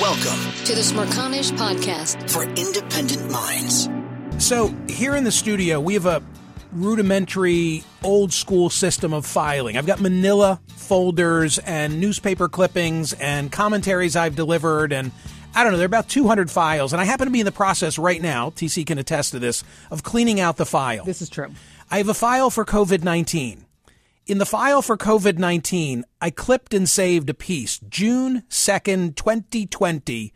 Welcome to the Smerconish Podcast for independent minds. So, here in the studio, we have a rudimentary old school system of filing. I've got manila folders and newspaper clippings and commentaries I've delivered and I don't know, there are about 200 files and I happen to be in the process right now, TC can attest to this, of cleaning out the file. This is true. I have a file for COVID-19. In the file for COVID 19, I clipped and saved a piece, June 2nd, 2020.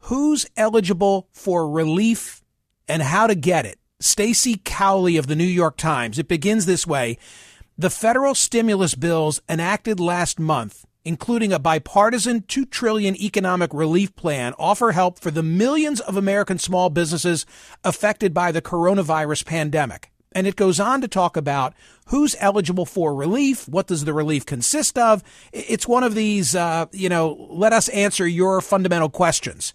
Who's eligible for relief and how to get it? Stacy Cowley of the New York Times. It begins this way. The federal stimulus bills enacted last month, including a bipartisan 2 trillion economic relief plan, offer help for the millions of American small businesses affected by the coronavirus pandemic. And it goes on to talk about who's eligible for relief, what does the relief consist of. It's one of these, uh, you know, let us answer your fundamental questions.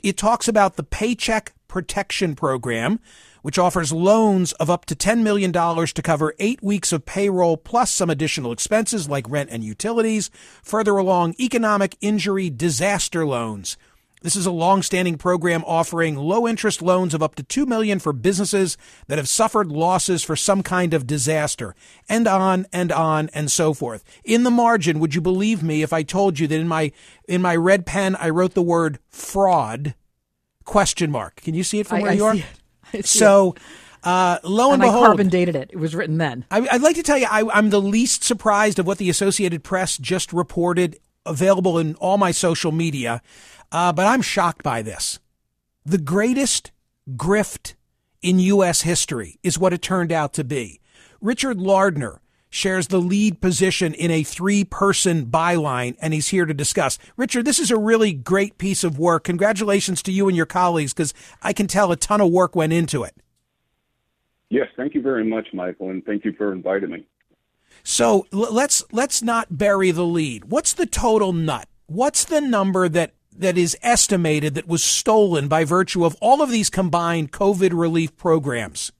It talks about the Paycheck Protection Program, which offers loans of up to $10 million to cover eight weeks of payroll plus some additional expenses like rent and utilities. Further along, economic injury disaster loans this is a long-standing program offering low-interest loans of up to 2 million for businesses that have suffered losses for some kind of disaster. And on and on and so forth. In the margin, would you believe me if I told you that in my in my red pen I wrote the word fraud question mark. Can you see it from I, where I you are? so uh, lo and, and behold, I carbon dated it. It was written then. I, would like to tell you, I, am the least surprised of what the Associated Press just reported, available in all my social media. Uh, but I'm shocked by this. The greatest grift in U.S. history is what it turned out to be. Richard Lardner shares the lead position in a three person byline, and he's here to discuss. Richard, this is a really great piece of work. Congratulations to you and your colleagues, because I can tell a ton of work went into it. Yes, thank you very much, Michael, and thank you for inviting me. So let's let's not bury the lead. What's the total nut? What's the number that that is estimated that was stolen by virtue of all of these combined COVID relief programs?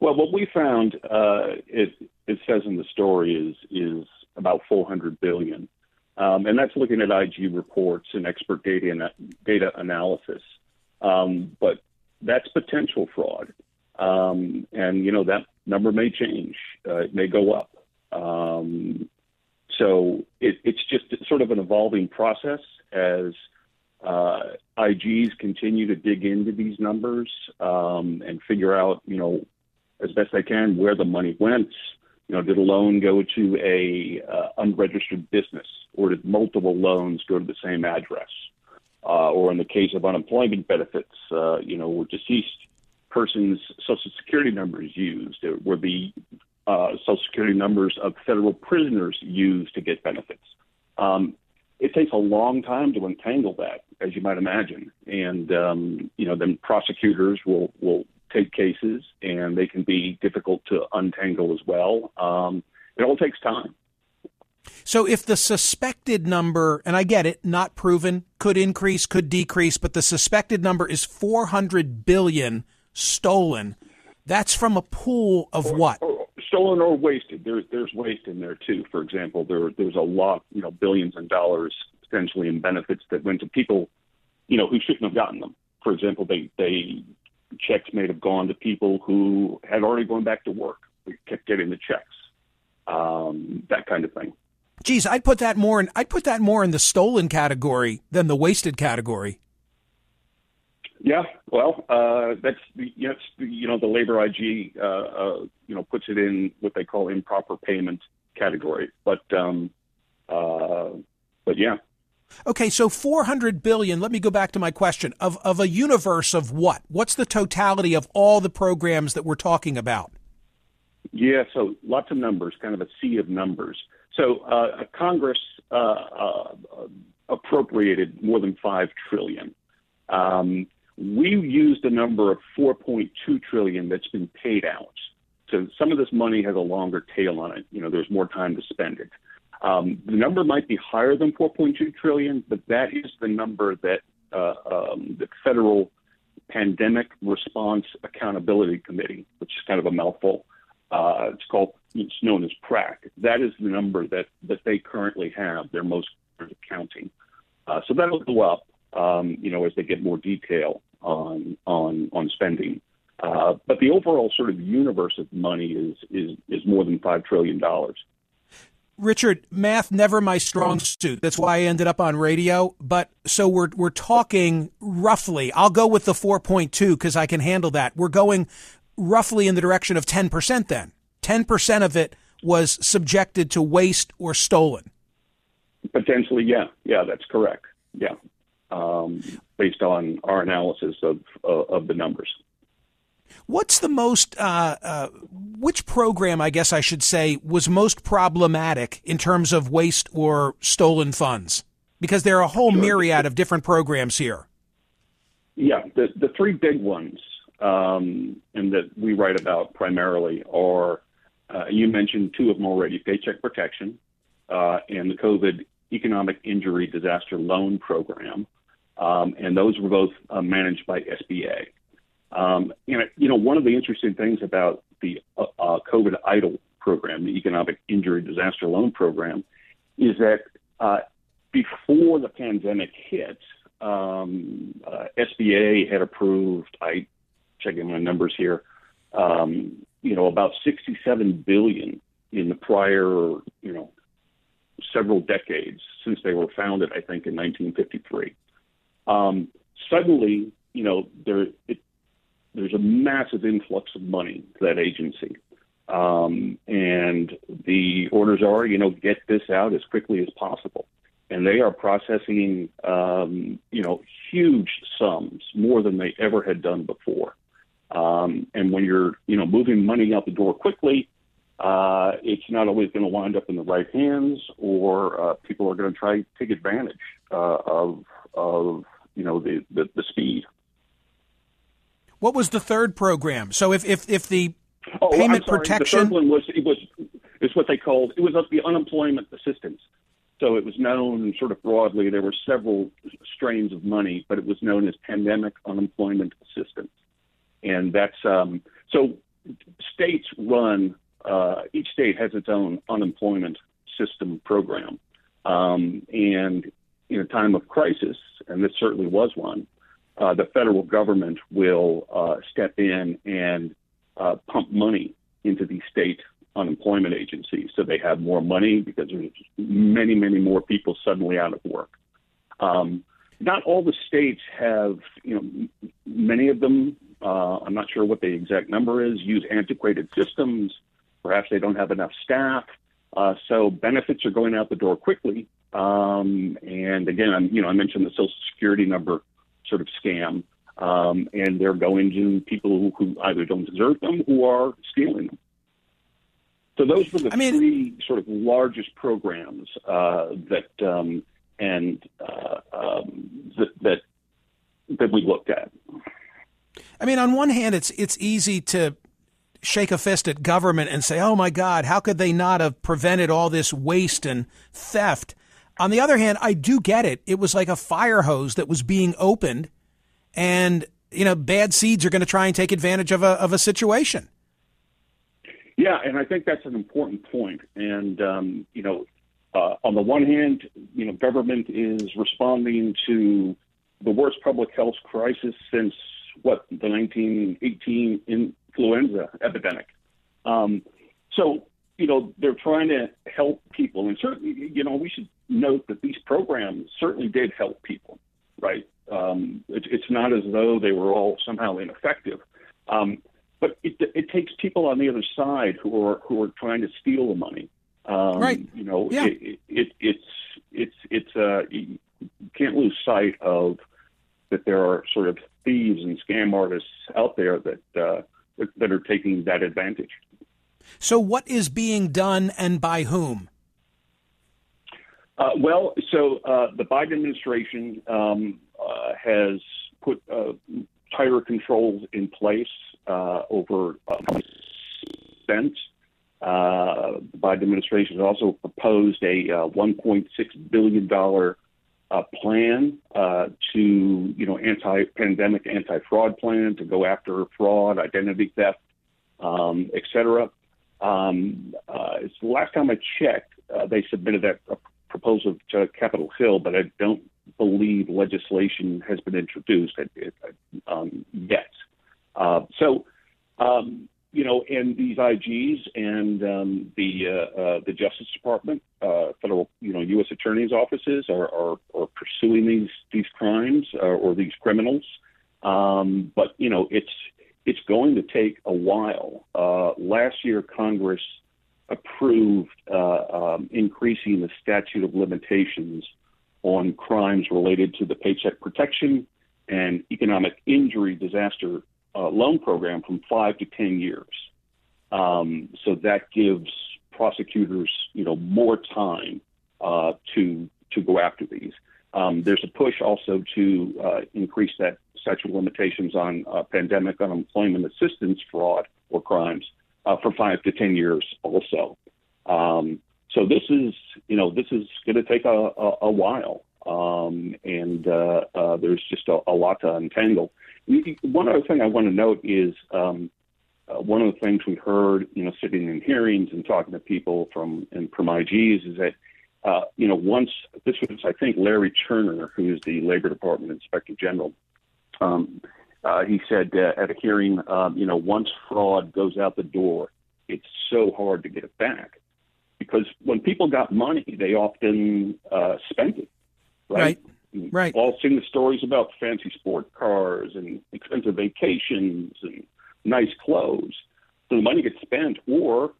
Well, what we found, uh, it it says in the story is is about 400 billion, um, and that's looking at IG reports and expert data data analysis. Um, but that's potential fraud, um, and you know that number may change. Uh, it may go up. Um, so it, it's just sort of an evolving process as uh, IGs continue to dig into these numbers um, and figure out, you know, as best they can where the money went. You know, did a loan go to a uh, unregistered business, or did multiple loans go to the same address? Uh, or in the case of unemployment benefits, uh, you know, were deceased person's social security numbers used? Were the uh, social security numbers of federal prisoners used to get benefits? Um, it takes a long time to untangle that, as you might imagine. And um, you know, then prosecutors will will take cases, and they can be difficult to untangle as well. Um, it all takes time. So, if the suspected number, and I get it, not proven, could increase, could decrease, but the suspected number is 400 billion stolen. That's from a pool of or, what? Or stolen or wasted. There's there's waste in there too. For example, there there's a lot, you know, billions of dollars potentially in benefits that went to people, you know, who shouldn't have gotten them. For example, they they checks may have gone to people who had already gone back to work. We kept getting the checks, um, that kind of thing. Geez, I'd put that more in. I'd put that more in the stolen category than the wasted category. Yeah, well, uh, that's the, yes, you know, the labor IG, uh, uh, you know, puts it in what they call improper payment category. But, um, uh, but yeah. Okay, so 400 billion. Let me go back to my question of of a universe of what? What's the totality of all the programs that we're talking about? Yeah, so lots of numbers, kind of a sea of numbers. So uh, Congress uh, uh, appropriated more than five trillion. Um, we used a number of 4.2 trillion that's been paid out. So some of this money has a longer tail on it. You know, there's more time to spend it. Um, the number might be higher than 4.2 trillion, but that is the number that uh, um, the federal pandemic response accountability committee, which is kind of a mouthful, uh, it's called it's known as PRAC. That is the number that that they currently have. Their most accounting. Uh, so that'll go up, um, you know, as they get more detail on on on spending. Uh, but the overall sort of universe of money is is is more than five trillion dollars. Richard, math never my strong suit. That's why I ended up on radio. But so we're we're talking roughly. I'll go with the 4.2 because I can handle that. We're going roughly in the direction of 10% then. 10% of it was subjected to waste or stolen. Potentially, yeah. Yeah, that's correct. Yeah. Um, based on our analysis of, uh, of the numbers. What's the most, uh, uh, which program, I guess I should say, was most problematic in terms of waste or stolen funds? Because there are a whole sure. myriad of different programs here. Yeah, the, the three big ones um, and that we write about primarily are uh, you mentioned two of them already Paycheck Protection uh, and the COVID Economic Injury Disaster Loan Program. Um, and those were both uh, managed by SBA. Um, and, you know, one of the interesting things about the uh, uh, COVID EIDL program, the Economic Injury Disaster Loan Program, is that uh, before the pandemic hit, um, uh, SBA had approved, I checking my numbers here, um, you know, about 67 billion in the prior, you know, several decades since they were founded, I think, in 1953. Um, suddenly, you know, there it, there's a massive influx of money to that agency. Um, and the orders are, you know, get this out as quickly as possible. And they are processing, um, you know, huge sums, more than they ever had done before. Um, and when you're, you know, moving money out the door quickly, uh, it's not always going to wind up in the right hands, or uh, people are going to try to take advantage uh, of, of, you know, the, the, the speed. What was the third program? So if if, if the oh, payment protection, the third one was it was is what they called it was the unemployment assistance. So it was known sort of broadly. There were several strains of money, but it was known as pandemic unemployment assistance and that's um, so states run. Uh, each state has its own unemployment system program, um, and in a time of crisis, and this certainly was one, uh, the federal government will uh, step in and uh, pump money into these state unemployment agencies so they have more money because there's many, many more people suddenly out of work. Um, not all the states have, you know, many of them uh, I'm not sure what the exact number is, use antiquated systems. Perhaps they don't have enough staff. Uh, so benefits are going out the door quickly. Um, and again, I'm, you know, I mentioned the Social Security number sort of scam, um, and they're going to people who, who, either don't deserve them who are stealing them. So those were the I mean, three sort of largest programs uh, that um, and uh, um, that, that that we looked at. I mean, on one hand, it's it's easy to shake a fist at government and say, "Oh my God, how could they not have prevented all this waste and theft?" On the other hand, I do get it. It was like a fire hose that was being opened, and you know, bad seeds are going to try and take advantage of a of a situation. Yeah, and I think that's an important point. And um, you know, uh, on the one hand, you know, government is responding to the worst public health crisis since what the 1918 influenza epidemic. Um, so you know, they're trying to help people, and certainly, you know, we should note that these programs certainly did help people, right? Um, it, it's not as though they were all somehow ineffective, um, but it, it takes people on the other side who are who are trying to steal the money. Um, right. You know, yeah. it, it, it's it's it's uh, you can't lose sight of that there are sort of thieves and scam artists out there that uh, that are taking that advantage. So, what is being done and by whom? Uh, well, so uh, the Biden administration um, uh, has put uh, tighter controls in place uh, over spent. Uh, the Biden administration has also proposed a $1.6 billion plan to, you know, anti-pandemic, anti-fraud plan to go after fraud, identity theft, um, et cetera. Um, uh, it's the last time I checked, uh, they submitted that proposal to Capitol Hill, but I don't believe legislation has been introduced um, yet. Uh, so, um, you know, and these IGs and um, the uh, uh, the Justice Department, uh, federal, you know, U.S. attorneys' offices are, are, are pursuing these these crimes or these criminals. Um, but you know, it's it's going to take a while. Uh, last year, Congress approved uh, um, increasing the statute of limitations on crimes related to the Paycheck Protection and Economic Injury Disaster uh, Loan Program from five to ten years. Um, so that gives prosecutors, you know, more time uh, to to go after these. Um, there's a push also to uh, increase that statute of limitations on uh, pandemic unemployment assistance fraud or crimes uh, for five to ten years also. Um, so this is, you know, this is going to take a, a, a while, um, and uh, uh, there's just a, a, lot to untangle. One other thing I want to note is um, uh, one of the things we heard, you know, sitting in hearings and talking to people from and from IGs is that uh, you know, once this was, I think, Larry Turner, who is the Labor Department Inspector General. Uh, he said uh, at a hearing, um, you know, once fraud goes out the door, it's so hard to get it back because when people got money, they often uh, spent it. Right. Right. right. All seen the stories about fancy sport cars and expensive vacations and nice clothes. So the money gets spent, or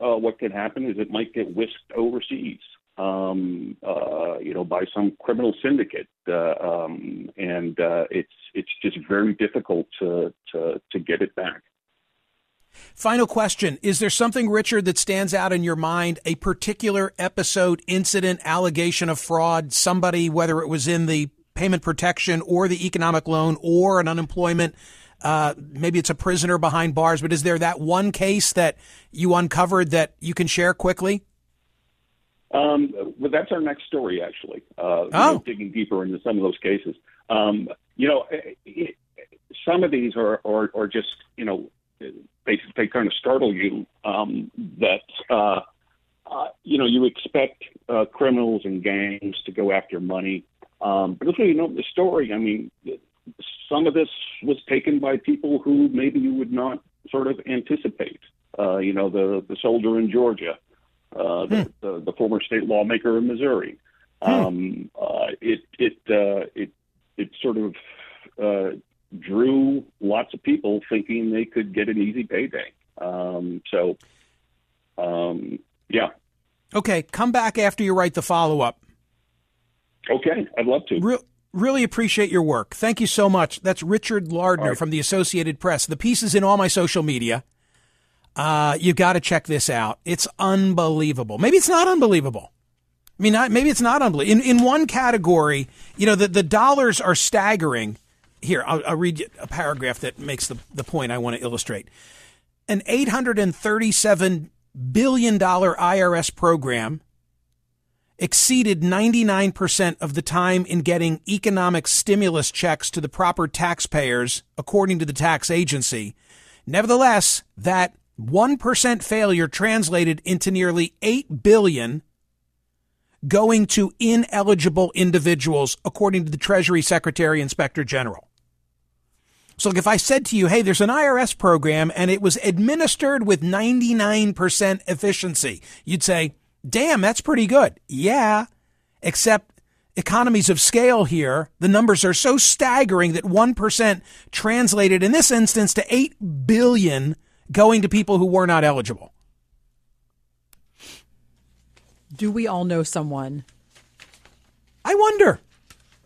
uh, what can happen is it might get whisked overseas um, uh, you know, by some criminal syndicate, uh, um, and uh, it's it's just very difficult to to to get it back. Final question: Is there something, Richard, that stands out in your mind? A particular episode, incident, allegation of fraud? Somebody, whether it was in the payment protection or the economic loan or an unemployment. Uh, maybe it's a prisoner behind bars, but is there that one case that you uncovered that you can share quickly? Um, well, that's our next story, actually. Uh, oh. You know, digging deeper into some of those cases. Um, you know, it, some of these are, are, are just, you know, they, they kind of startle you um, that, uh, uh, you know, you expect uh, criminals and gangs to go after money. Um, but if you know the story, I mean, some of this was taken by people who maybe you would not sort of anticipate. Uh, you know, the, the soldier in Georgia uh, the, hmm. the, the, former state lawmaker in Missouri. Hmm. Um, uh, it it uh, it it sort of uh, drew lots of people thinking they could get an easy payday. Um, so, um, yeah. Okay, come back after you write the follow up. Okay, I'd love to. Re- really appreciate your work. Thank you so much. That's Richard Lardner right. from the Associated Press. The piece is in all my social media. Uh, you got to check this out. It's unbelievable. Maybe it's not unbelievable. I mean, maybe it's not unbelievable. In, in one category, you know, the, the dollars are staggering. Here, I'll, I'll read a paragraph that makes the, the point I want to illustrate. An $837 billion IRS program exceeded 99% of the time in getting economic stimulus checks to the proper taxpayers, according to the tax agency. Nevertheless, that 1% failure translated into nearly 8 billion going to ineligible individuals according to the Treasury Secretary Inspector General. So, if I said to you, hey, there's an IRS program and it was administered with 99% efficiency, you'd say, damn, that's pretty good. Yeah, except economies of scale here, the numbers are so staggering that 1% translated in this instance to 8 billion going to people who were not eligible. Do we all know someone? I wonder.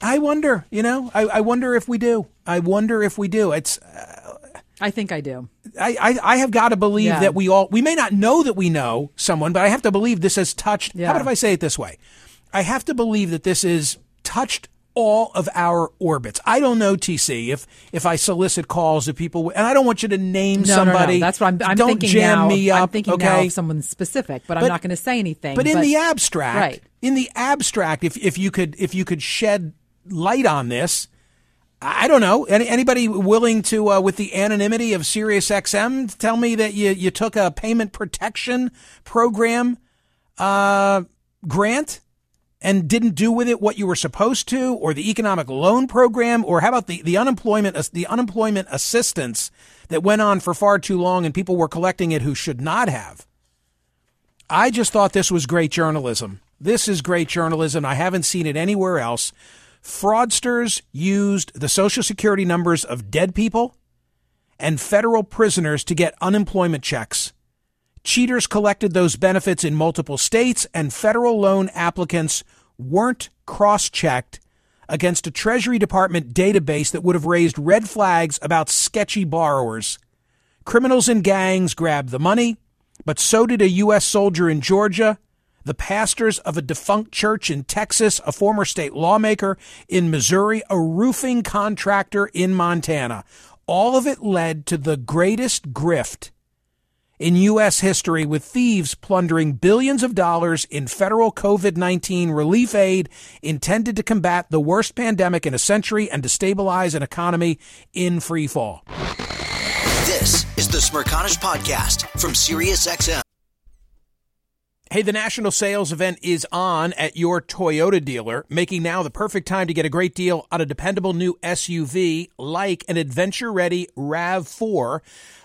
I wonder, you know, I, I wonder if we do. I wonder if we do. It's. Uh, I think I do. I, I, I have got to believe yeah. that we all, we may not know that we know someone, but I have to believe this has touched. Yeah. How about if I say it this way? I have to believe that this is touched all of our orbits. I don't know, TC, if if I solicit calls of people, and I don't want you to name no, somebody. No, no. That's what I'm, I'm don't thinking jam now. me up. I'm thinking okay? now of someone specific, but, but I'm not going to say anything. But, but in the abstract, right. in the abstract, if if you could if you could shed light on this. I don't know. Any, anybody willing to, uh, with the anonymity of SiriusXM, tell me that you, you took a payment protection program uh, grant and didn't do with it what you were supposed to, or the economic loan program, or how about the, the unemployment the unemployment assistance that went on for far too long and people were collecting it who should not have. I just thought this was great journalism. This is great journalism. I haven't seen it anywhere else. Fraudsters used the social security numbers of dead people and federal prisoners to get unemployment checks. Cheaters collected those benefits in multiple states, and federal loan applicants weren't cross checked against a Treasury Department database that would have raised red flags about sketchy borrowers. Criminals and gangs grabbed the money, but so did a U.S. soldier in Georgia the pastors of a defunct church in Texas, a former state lawmaker in Missouri, a roofing contractor in Montana. All of it led to the greatest grift in U.S. history, with thieves plundering billions of dollars in federal COVID 19 relief aid intended to combat the worst pandemic in a century and to stabilize an economy in free fall. This is the Smerconish Podcast from SiriusXM. Hey, the national sales event is on at your Toyota dealer, making now the perfect time to get a great deal on a dependable new SUV like an adventure ready RAV4.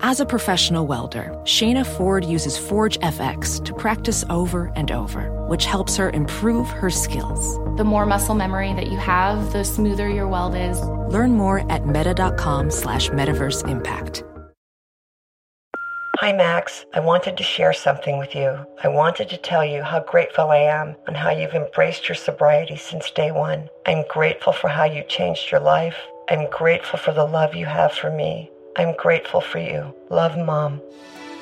As a professional welder, Shayna Ford uses Forge FX to practice over and over, which helps her improve her skills. The more muscle memory that you have, the smoother your weld is. Learn more at meta.com slash metaverse impact. Hi, Max. I wanted to share something with you. I wanted to tell you how grateful I am and how you've embraced your sobriety since day one. I'm grateful for how you changed your life. I'm grateful for the love you have for me. I'm grateful for you. Love, Mom.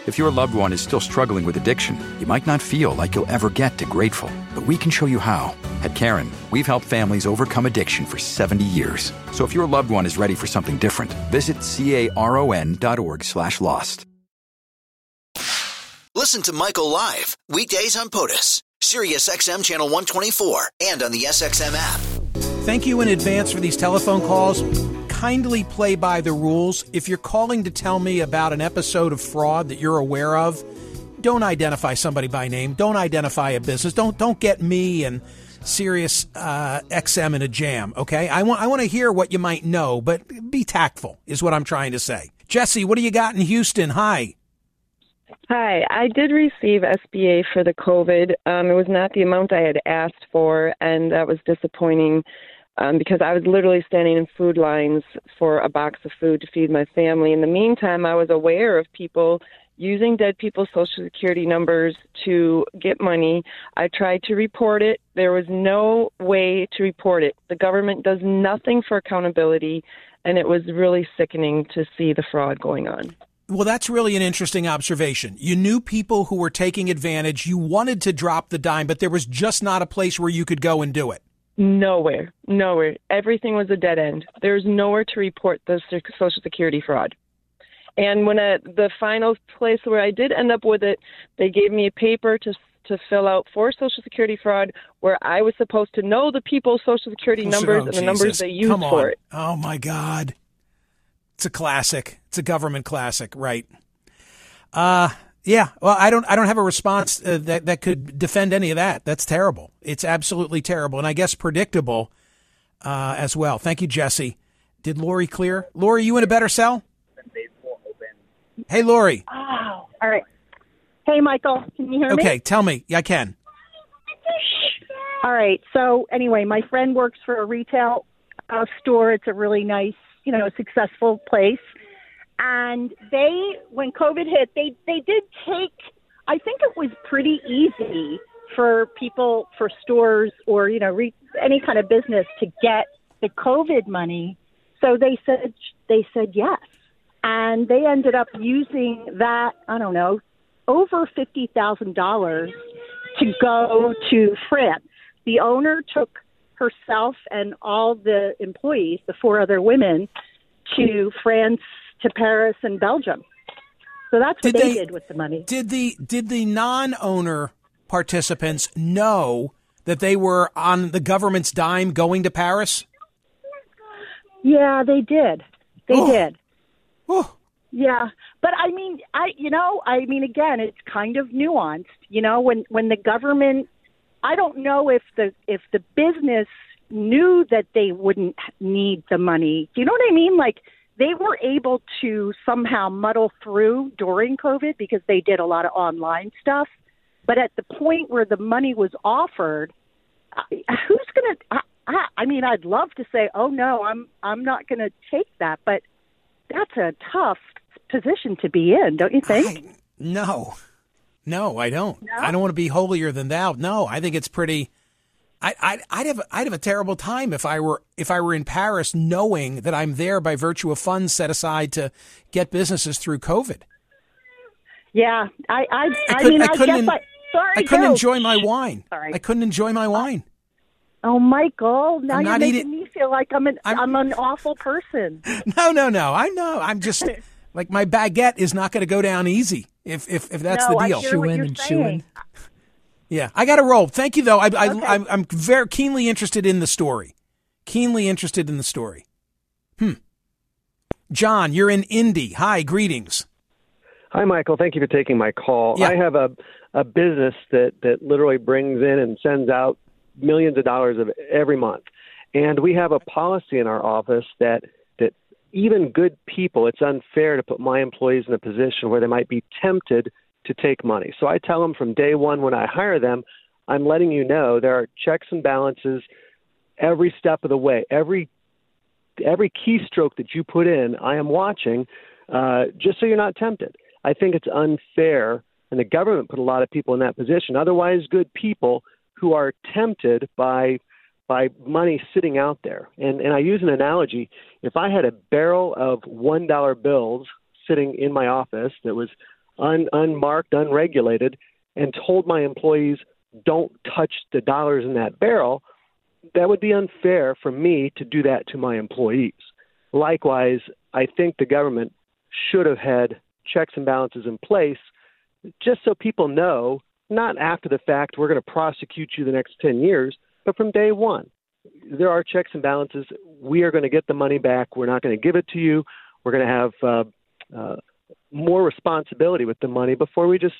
If your loved one is still struggling with addiction, you might not feel like you'll ever get to grateful, but we can show you how. At Caron, we've helped families overcome addiction for 70 years. So if your loved one is ready for something different, visit caron.org slash lost. Listen to Michael live, weekdays on POTUS, Sirius XM Channel 124, and on the SXM app. Thank you in advance for these telephone calls kindly play by the rules. If you're calling to tell me about an episode of fraud that you're aware of, don't identify somebody by name. Don't identify a business. Don't don't get me and Sirius uh, XM in a jam. Okay, I want I want to hear what you might know, but be tactful is what I'm trying to say. Jesse, what do you got in Houston? Hi. Hi, I did receive SBA for the COVID. Um, it was not the amount I had asked for, and that was disappointing um, because I was literally standing in food lines for a box of food to feed my family. In the meantime, I was aware of people using dead people's social security numbers to get money. I tried to report it. There was no way to report it. The government does nothing for accountability, and it was really sickening to see the fraud going on. Well, that's really an interesting observation. You knew people who were taking advantage. You wanted to drop the dime, but there was just not a place where you could go and do it. Nowhere, nowhere. Everything was a dead end. There's nowhere to report the Social Security fraud. And when I, the final place where I did end up with it, they gave me a paper to to fill out for Social Security fraud, where I was supposed to know the people's Social Security numbers oh, and the Jesus. numbers they used for it. Oh my God, it's a classic. It's a government classic, right? Uh yeah. Well, I don't. I don't have a response uh, that that could defend any of that. That's terrible. It's absolutely terrible, and I guess predictable uh, as well. Thank you, Jesse. Did Lori clear? Lori, you in a better cell? Hey, Lori. Oh, all right. Hey, Michael, can you hear me? Okay, tell me. Yeah, I can. All right. So anyway, my friend works for a retail uh, store. It's a really nice, you know, successful place. And they, when COVID hit, they they did take. I think it was pretty easy for people, for stores, or you know, re, any kind of business to get the COVID money. So they said they said yes, and they ended up using that. I don't know, over fifty thousand dollars to go to France. The owner took herself and all the employees, the four other women, to France, to Paris, and Belgium. So that's what Did they, they- did with the money. Did the did the non-owner participants know that they were on the government's dime going to Paris? Yeah, they did. They Oh. did. Yeah, but I mean, I you know, I mean, again, it's kind of nuanced. You know, when when the government, I don't know if the if the business knew that they wouldn't need the money. Do you know what I mean? Like they were able to somehow muddle through during COVID because they did a lot of online stuff. But at the point where the money was offered, who's going to? I, I mean, I'd love to say, "Oh no, I'm I'm not going to take that," but that's a tough position to be in, don't you think? No, no, I don't. I don't want to be holier than thou. No, I think it's pretty. I, I, I'd have I'd have a terrible time if I were if I were in Paris, knowing that I'm there by virtue of funds set aside to get businesses through COVID. Yeah, I I, I, could- mean, I I, couldn't guess en- I. Sorry, I couldn't go. enjoy my wine. Sorry. I couldn't enjoy my wine. Oh, Michael, now I'm you're making eating- me feel like I'm an I'm, an awful person. No, no, no. I know. I'm just like my baguette is not going to go down easy if if, if that's No, the I deal. hear what you're saying. Yeah, I got to roll. Thank you, though. I, I, I'm, I'm very keenly interested in the story. Keenly interested in the story. Hmm. John, you're in Indy. Hi, greetings. Hi, Michael. Thank you for taking my call. Yeah. I have a, a business that, that literally brings in and sends out millions of dollars of every month. And we have a policy in our office that, that even good people, it's unfair to put my employees in a position where they might be tempted to take money. So I tell them from day one when I hire them, I'm letting you know there are checks and balances every step of the way. Every every keystroke that you put in, I am watching, uh, just so you're not tempted. I think it's unfair, and the government put a lot of people in that position. Otherwise, good people who are tempted by by money sitting out there. And and I use an analogy: if I had a barrel of one dollar bills sitting in my office that was un, unmarked, unregulated, and told my employees don't touch the dollars in that barrel, that would be unfair for me to do that to my employees. Likewise, I think the government should have had checks and balances in place just so people know, not after the fact, we're going to prosecute you the next 10 years, but from day one. There are checks and balances. We are going to get the money back. We're not going to give it to you. We're going to have uh, uh, more responsibility with the money before we just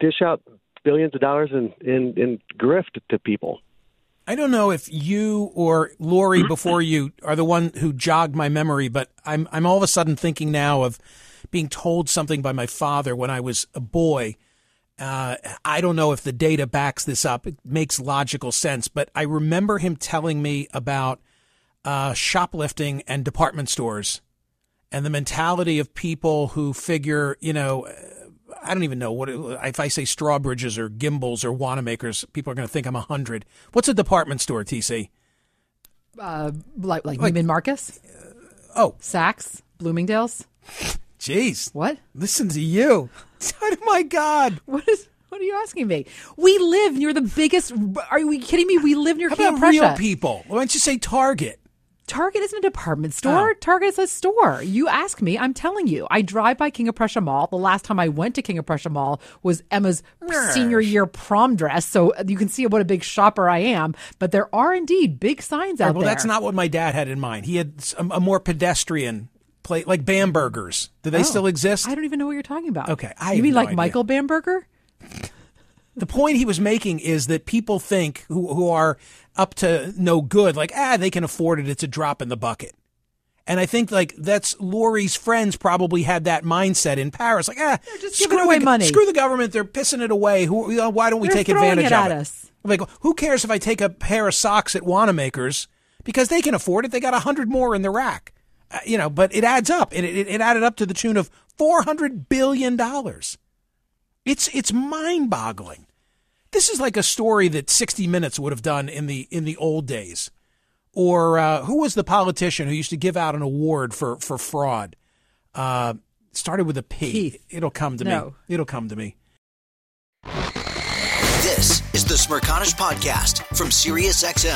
dish out billions of dollars in, in, in grift to people. I don't know if you or Lori before you are the one who jogged my memory, but I'm I'm all of a sudden thinking now of being told something by my father when I was a boy. Uh, I don't know if the data backs this up. It makes logical sense, but I remember him telling me about uh, shoplifting and department stores and the mentality of people who figure, you know, I don't even know what it, if I say Strawbridges or Gimbels or Wanamakers, people are going to think I'm a hundred. What's a department store, TC? Uh, like like Neiman Marcus. oh, Saks, Bloomingdale's. Jeez, what? Listen to you. oh my God, what is? What are you asking me? We live near the biggest. Are you kidding me? We live near How about Prussia. real people? Why don't you say Target? Target isn't a department oh. store. Oh. Target is a store. You ask me, I'm telling you. I drive by King of Prussia Mall. The last time I went to King of Prussia Mall was Emma's senior year prom dress. So you can see what a big shopper I am. But there are indeed big signs out well, there. Well, that's not what my dad had in mind. He had a, a more pedestrian plate, like Bambergers. Do they Oh. still exist? I don't even know what you're talking about. Okay, I you mean no like idea. Michael Bamberger? The point he was making is that people think who who are up to no good, like ah, they can afford it. It's a drop in the bucket. And I think like that's Lori's friends probably had that mindset in Paris, like ah, just screw giving away the, money. Screw the government, they're pissing it away. Who, you know, why don't we They're take advantage it of it? us. Like, who cares if I take a pair of socks at Wanamaker's because they can afford it? They got a hundred more in the rack, uh, you know. But it adds up. It, it it added up to the tune of four hundred billion dollars. It's it's mind boggling. This is like a story that 60 Minutes would have done in the in the old days. Or uh, who was the politician who used to give out an award for for fraud? Uh, started with a P. Keith. It'll come to No. me. It'll come to me. This is the Smerconish Podcast from SiriusXM.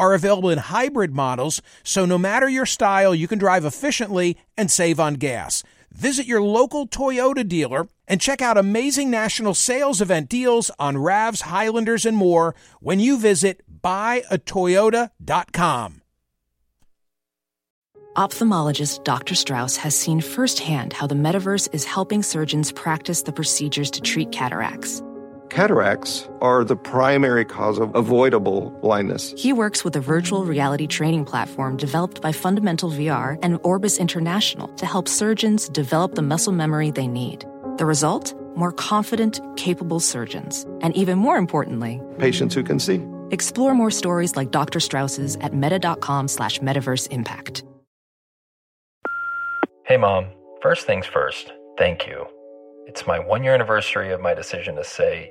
are available in hybrid models, so no matter your style, you can drive efficiently and save on gas. Visit your local Toyota dealer and check out amazing national sales event deals on RAVs, Highlanders, and more when you visit buyatoyota.com. Ophthalmologist Dr. Strauss has seen firsthand how the metaverse is helping surgeons practice the procedures to treat cataracts. Cataracts are the primary cause of avoidable blindness. He works with a virtual reality training platform developed by Fundamental VR and Orbis International to help surgeons develop the muscle memory they need. The result? More confident, capable surgeons. And even more importantly, Patients who can see. explore more stories like Dr. Strauss's at meta.com slash metaverse impact. Hey, Mom. First things first, thank you. It's my one year anniversary of my decision to say,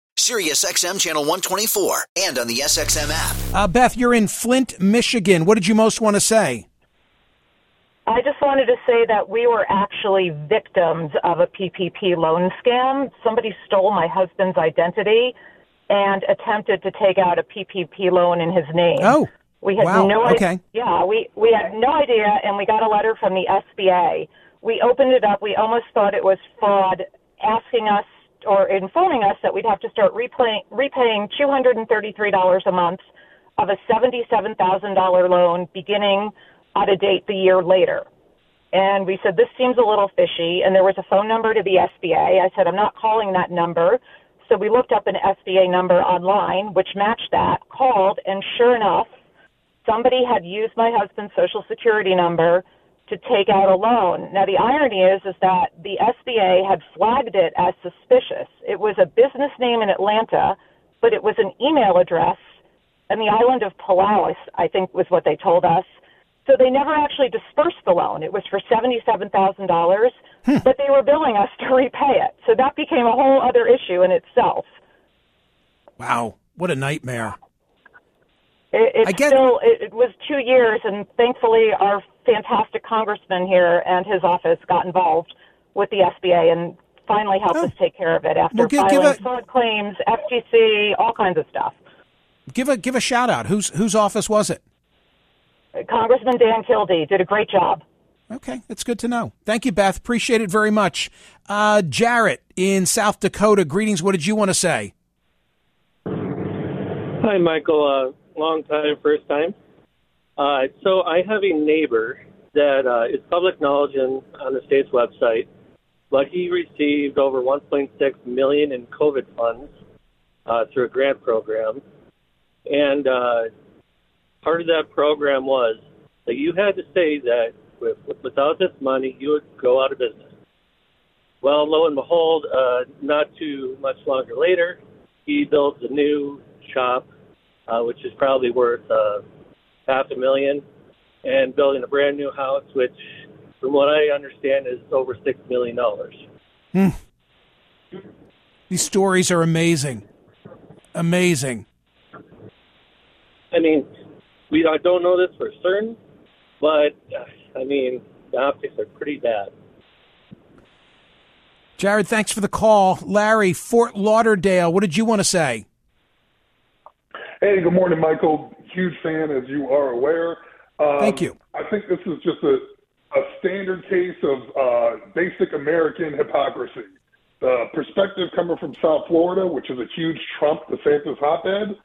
SiriusXM channel 124, and on the SXM app. Uh, Beth, you're in Flint, Michigan. What did you most want to say? I just wanted to say that we were actually victims of a PPP loan scam. Somebody stole my husband's identity and attempted to take out a PPP loan in his name. Oh, we had wow, no okay. idea. Yeah, we we had no idea, and we got a letter from the SBA. We opened it up. We almost thought it was fraud, asking us or informing us that we'd have to start repaying repaying two hundred and thirty three dollars a month of a seventy seven thousand dollar loan beginning at a date the year later. And we said, this seems a little fishy. And there was a phone number to the SBA. I said, I'm not calling that number. So we looked up an SBA number online, which matched that, called, and sure enough, somebody had used my husband's social security number to take out a loan. Now the irony is is that the SBA had flagged it as suspicious. It was a business name in Atlanta, but it was an email address in the island of Palawas, I think was what they told us. So they never actually dispersed the loan. It was for seventy-seven thousand dollars, hmm. but they were billing us to repay it. So that became a whole other issue in itself. Wow, what a nightmare. It, I get- still it, it was two years, and thankfully our fantastic congressman here and his office got involved with the SBA and finally helped us take care of it after Well, give- give filing a- fraud claims, FTC, all kinds of stuff. Give a give a shout out. Whose whose office was it? Congressman Dan Kildee did a great job. Okay, that's good to know. Thank you, Beth. Appreciate it very much. Uh, Jarrett in South Dakota. Greetings. What did you want to say? Hi, Michael. Uh, long time, first time. Uh, so I have a neighbor that uh, is public knowledge in, on the state's website, but he received over 1.6 million in COVID funds uh, through a grant program, and uh, part of that program was that you had to say that with, without this money you would go out of business. Well, lo and behold, uh, not too much longer later, he builds a new shop, uh, which is probably worth uh, half a million, and building a brand new house, which, from what I understand, is over six million dollars. Hmm. These stories are amazing. Amazing. I mean, we I don't know this for certain, but uh, I mean, the optics are pretty bad. Jared, thanks for the call. Larry, Fort Lauderdale. What did you want to say? Hey, good morning, Michael. Huge fan, as you are aware. Um, Thank you. I think this is just a, a standard case of uh, basic American hypocrisy. The perspective coming from South Florida, which is a huge Trump DeSantis hotbed,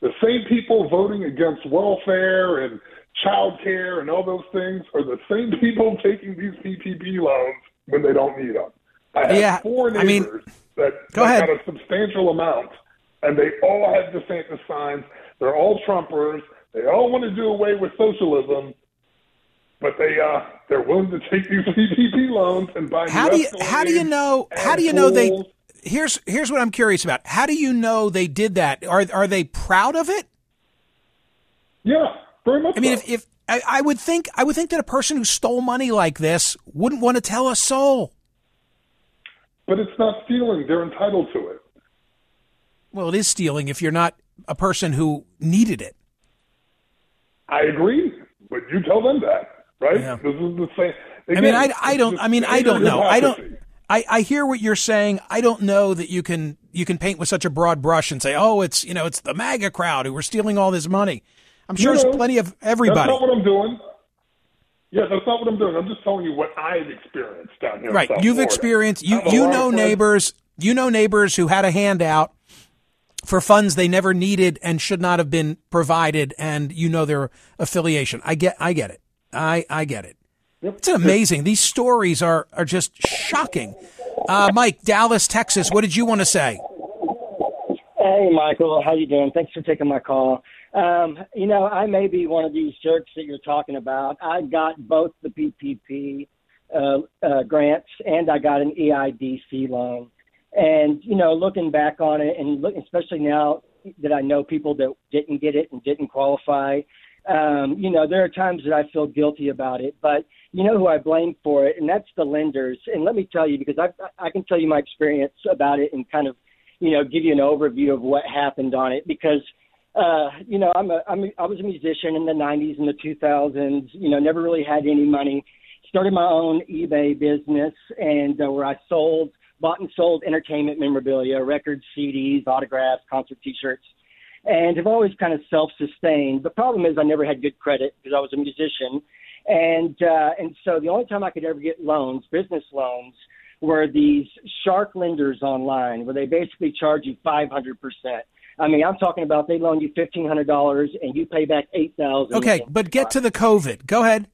the same people voting against welfare and child care and all those things are the same people taking these PPP loans when they don't need them. I have Yeah, four I mean- neighbors that, Go that ahead. got a substantial amount, and they all have DeSantis signs. They're all Trumpers. They all want to do away with socialism, but they uh, they're willing to take these PPP loans and buy. How do you how do you know how do you know they. Here's here's what I'm curious about. How do you know they did that? Are are they proud of it? Yeah, very much. I mean, so. if, if I, I would think I would think that a person who stole money like this wouldn't want to tell a soul. But it's not stealing. They're entitled to it. Well, it is stealing if you're not a person who needed it. I agree, but you tell them that, right? This is the same. I mean, I, I don't. I mean, I don't know. I don't. I, I hear what you're saying. I don't know that you can you can paint with such a broad brush and say, oh, it's you know, it's the MAGA crowd who are stealing all this money. I'm sure No, there's plenty of everybody. That's not what I'm doing. Yeah, that's not what I'm doing. I'm just telling you what I've experienced down here. Right. You've Florida. experienced you you know friends- neighbors you know neighbors who had a handout for funds they never needed and should not have been provided and you know their affiliation. I get I get it. I I get it. It's amazing. These stories are are just shocking. Uh, Mike, Dallas, Texas, what did you want to say? Hey, Michael, how you doing? Thanks for taking my call. Um, you know, I may be one of these jerks that you're talking about. I got both the PPP uh, uh, grants and I got an EIDL loan. And you know, looking back on it, and look, especially now that I know people that didn't get it and didn't qualify, um, you know, there are times that I feel guilty about it. But you know who I blame for it, and that's the lenders. And let me tell you, because I I can tell you my experience about it and kind of you know, give you an overview of what happened on it because, uh, you know, I'm a, I'm a, I was a musician in the 90s and the 2000s, you know, never really had any money. Started my own eBay business and uh, where I sold, bought and sold entertainment memorabilia, records, CDs, autographs, concert t-shirts, and have always kind of self-sustained. The problem is I never had good credit because I was a musician. And, uh, and so the only time I could ever get loans, business loans, were these shark lenders online where they basically charge you 500%. I mean, I'm talking about they loan you $1,500 and you pay back 8000 Okay, but get to the COVID. Go ahead.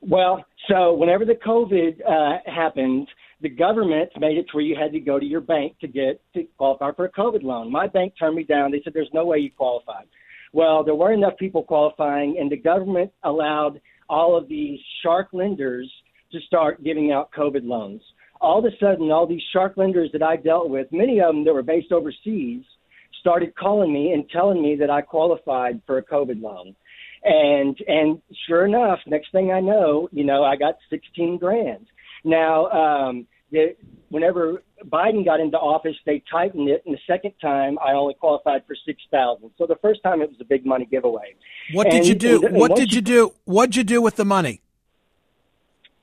Well, so whenever the COVID uh, happened, the government made it to where you had to go to your bank to get to qualify for a COVID loan. My bank turned me down. They said there's no way you qualify. Well, there weren't enough people qualifying, and the government allowed all of these shark lenders to start giving out COVID loans. All of a sudden, all these shark lenders that I dealt with, many of them that were based overseas, started calling me and telling me that I qualified for a COVID loan. And and sure enough, next thing I know, you know, I got 16 grand. Now, um, that whenever Biden got into office, they tightened it, and the second time I only qualified for six thousand. So the first time it was a big money giveaway. What And- did you do? and- and what did you do? What'd you do with the money?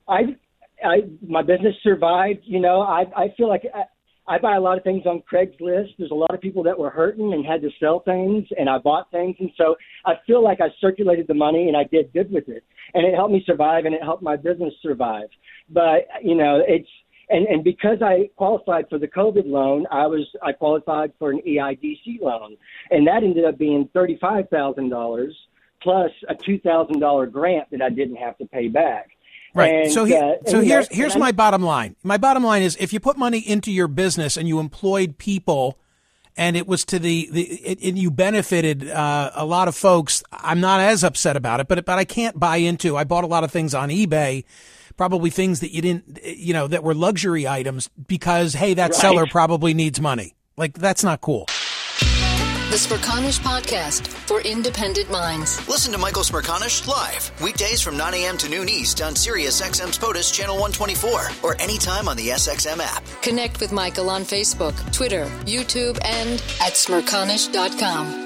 I, I, my business survived. You know, I, I feel like I, I buy a lot of things on Craigslist. There's a lot of people that were hurting and had to sell things, and I bought things, and so I feel like I circulated the money and I did good with it, and it helped me survive and it helped my business survive. But you know, it's and and because I qualified for the COVID loan, I was I qualified for an EIDL loan, and that ended up being thirty five thousand dollars plus a two thousand dollar grant that I didn't have to pay back. Right. And, so he, uh, so know, here's here's my bottom line. My bottom line is if you put money into your business and you employed people and it was to the, the it, and you benefited uh, a lot of folks, I'm not as upset about it, but but I can't buy into. I bought a lot of things on eBay, probably things that you didn't you know that were luxury items because hey, that Right. seller probably needs money. Like that's not cool. The Smerconish Podcast for independent minds. Listen to Michael Smerconish live weekdays from 9 a.m. to noon East on Sirius XM's POTUS Channel 124 or anytime on the SXM app. Connect with Michael on Facebook, Twitter, YouTube, and at smerconish.com.